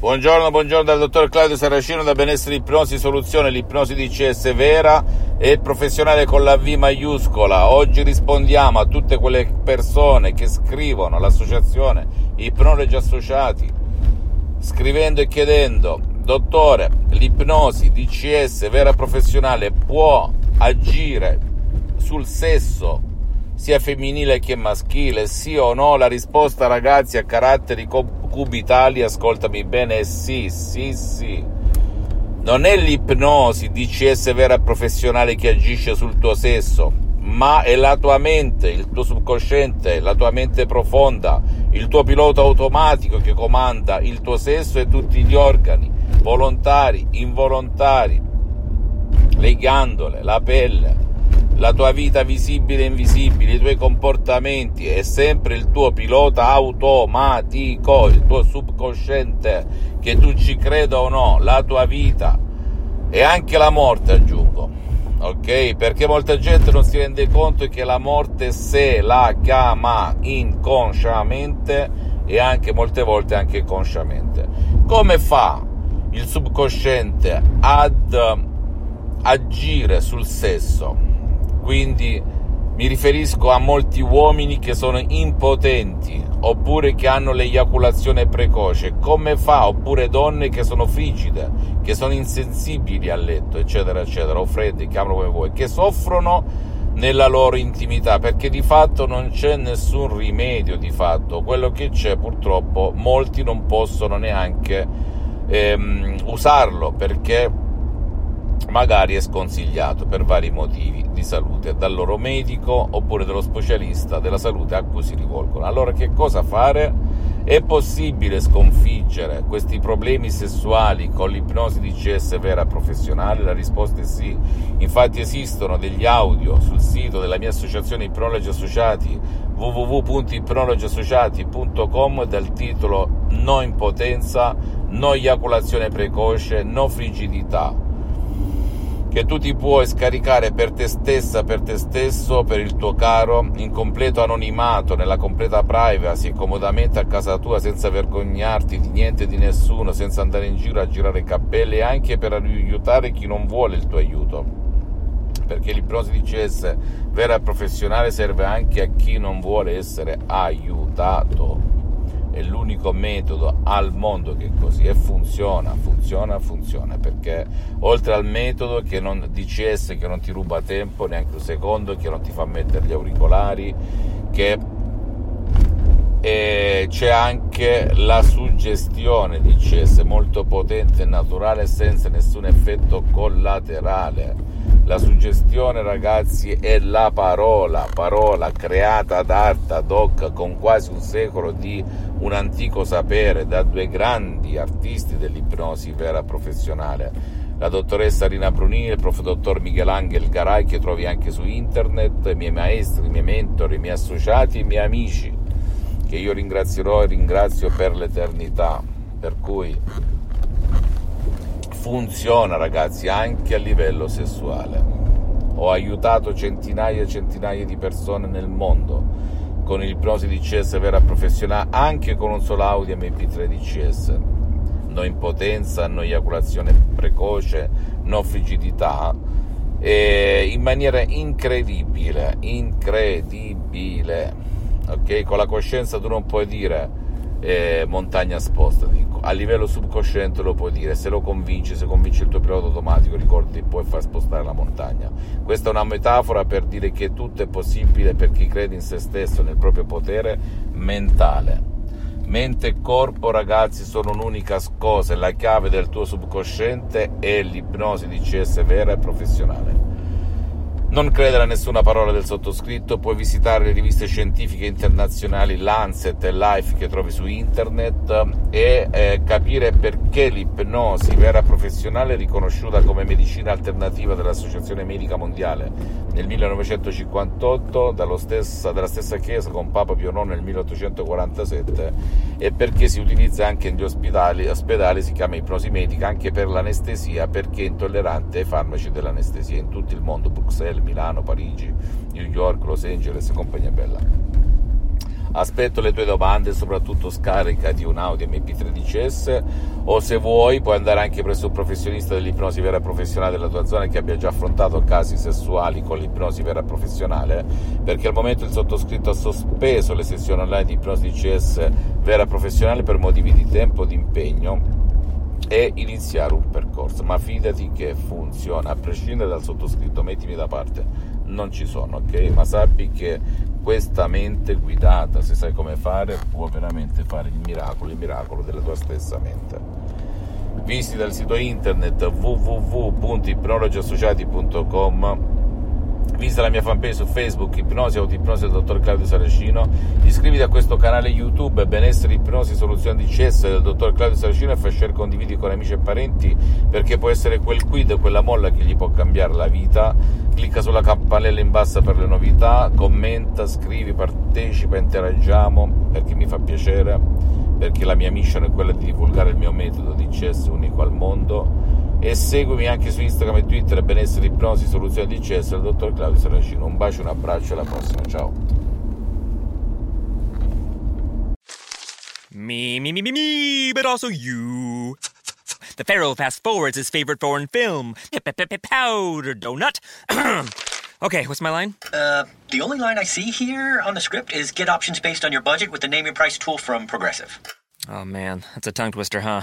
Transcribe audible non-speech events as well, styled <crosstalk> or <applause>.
Buongiorno, buongiorno dal dottor Claudio Saracino da Benessere Ipnosi Soluzione, l'ipnosi DCS vera e professionale con la V maiuscola. Oggi rispondiamo a tutte quelle persone che scrivono all'associazione Ipnologi Associati scrivendo e chiedendo dottore, l'ipnosi DCS vera professionale può agire sul sesso sia femminile che maschile? Sì o no? La risposta, ragazzi, a caratteri cubitali, ascoltami bene, sì, sì, sì. Non è l'ipnosi DCS vera e professionale che agisce sul tuo sesso, ma è la tua mente, il tuo subconsciente, la tua mente profonda, il tuo pilota automatico che comanda il tuo sesso e tutti gli organi, volontari, involontari, le ghiandole, la pelle, la tua vita visibile e invisibile, i tuoi comportamenti, è sempre il tuo pilota automatico, il tuo subconsciente, che tu ci creda o no, la tua vita e anche la morte aggiungo, ok? Perché molta gente non si rende conto che la morte se la chiama inconsciamente e anche molte volte anche consciamente. Come fa il subconsciente ad agire sul sesso? Quindi mi riferisco a molti uomini che sono impotenti oppure che hanno l'eiaculazione precoce, come fa? Oppure donne che sono frigide, che sono insensibili a letto, eccetera, eccetera, o fredde, chiamalo come vuoi, che soffrono nella loro intimità, perché di fatto non c'è nessun rimedio di fatto, quello che c'è purtroppo molti non possono neanche ehm, usarlo perché magari è sconsigliato per vari motivi di salute dal loro medico oppure dallo specialista della salute a cui si rivolgono. Allora che cosa fare? È possibile sconfiggere questi problemi sessuali con l'ipnosi DCS vera professionale? La risposta è sì. Infatti esistono degli audio sul sito della mia associazione Ipnologi Associati www.ipnologiassociati.com dal titolo No impotenza, no eiaculazione precoce, no frigidità che tu ti puoi scaricare per te stessa, per te stesso, per il tuo caro, in completo anonimato, nella completa privacy, comodamente a casa tua, senza vergognarti di niente e di nessuno, senza andare in giro a girare cappelli anche per aiutare chi non vuole il tuo aiuto. Perché l'ipnosi di CS vera e professionale serve anche a chi non vuole essere aiutato è l'unico metodo al mondo che è così e funziona, funziona, funziona perché oltre al metodo che non, DCS che non ti ruba tempo neanche un secondo, che non ti fa mettere gli auricolari, che e c'è anche la suggestione DCS molto potente e naturale senza nessun effetto collaterale la suggestione, ragazzi, è la parola, parola creata ad arte ad hoc con quasi un secolo di un antico sapere da due grandi artisti dell'ipnosi vera professionale. La dottoressa Rina Brunini e il prof. dottor Michelangelo Garai, che trovi anche su internet, i miei maestri, i miei mentori, i miei associati i miei amici, che io ringrazierò e ringrazio per l'eternità. Per cui funziona ragazzi anche a livello sessuale. Ho aiutato centinaia e centinaia di persone nel mondo con l'ipnosi DCS vera professionale anche con un solo audio MP3 DCS. No impotenza, no eiaculazione precoce, no frigidità e in maniera incredibile, incredibile. Ok, con la coscienza tu non puoi dire eh, montagna sposta. A livello subconsciente lo puoi dire, se lo convinci, se convinci il tuo pilota automatico, ricordi, puoi far spostare la montagna. Questa è una metafora per dire che tutto è possibile per chi crede in se stesso, nel proprio potere mentale. Mente e corpo, ragazzi, sono un'unica cosa, la chiave del tuo subconsciente è l'ipnosi di CS vera e professionale. Non credere a nessuna parola del sottoscritto, puoi visitare le riviste scientifiche internazionali Lancet e Life che trovi su internet e eh, capire perché l'ipnosi vera professionale è riconosciuta come medicina alternativa dall'Associazione Medica Mondiale. Nel 1958, stessa, dalla stessa Chiesa con Papa Pio IX nel 1847 e perché si utilizza anche negli ospedali, ospedali si chiama ipnosi medica anche per l'anestesia perché è intollerante ai farmaci dell'anestesia in tutto il mondo, Bruxelles Milano, Parigi, New York, Los Angeles e compagnia bella. Aspetto le tue domande soprattutto scaricati un Audi MP3 DCS o se vuoi puoi andare anche presso un professionista dell'ipnosi vera professionale della tua zona che abbia già affrontato casi sessuali con l'ipnosi vera professionale perché al momento il sottoscritto ha sospeso le sessioni online di ipnosi DCS vera professionale per motivi di tempo e di impegno e iniziare un percorso, ma fidati che funziona, a prescindere dal sottoscritto, mettimi da parte, non ci sono, ok? Ma sappi che questa mente guidata, se sai come fare, può veramente fare il miracolo, il miracolo della tua stessa mente. Visita il sito internet www.ipnologiassociati.com Visita la mia fanpage su Facebook, Ipnosi Autoipnosi del dottor Claudio Saracino. Iscriviti a questo canale YouTube, Benessere Ipnosi Soluzioni di CS del dottor Claudio Saracino e fai share condividi con amici e parenti perché può essere quel quid, quella molla che gli può cambiare la vita. Clicca sulla campanella in basso per le novità, commenta, scrivi, partecipa, interagiamo perché mi fa piacere, perché la mia mission è quella di divulgare il mio metodo di CS unico al mondo e seguimi anche su Instagram e Twitter benessere ipnosi soluzioni di CS del dottor Claudio Saracino un bacio un abbraccio e alla prossima. Ciao. Me me me me me but also you. The pharaoh fast forwards his favorite foreign film powder donut. <clears throat> Okay what's my line? Uh the only line i see here on the script is get options based on your budget with the name your price tool from progressive. Oh man that's a tongue twister huh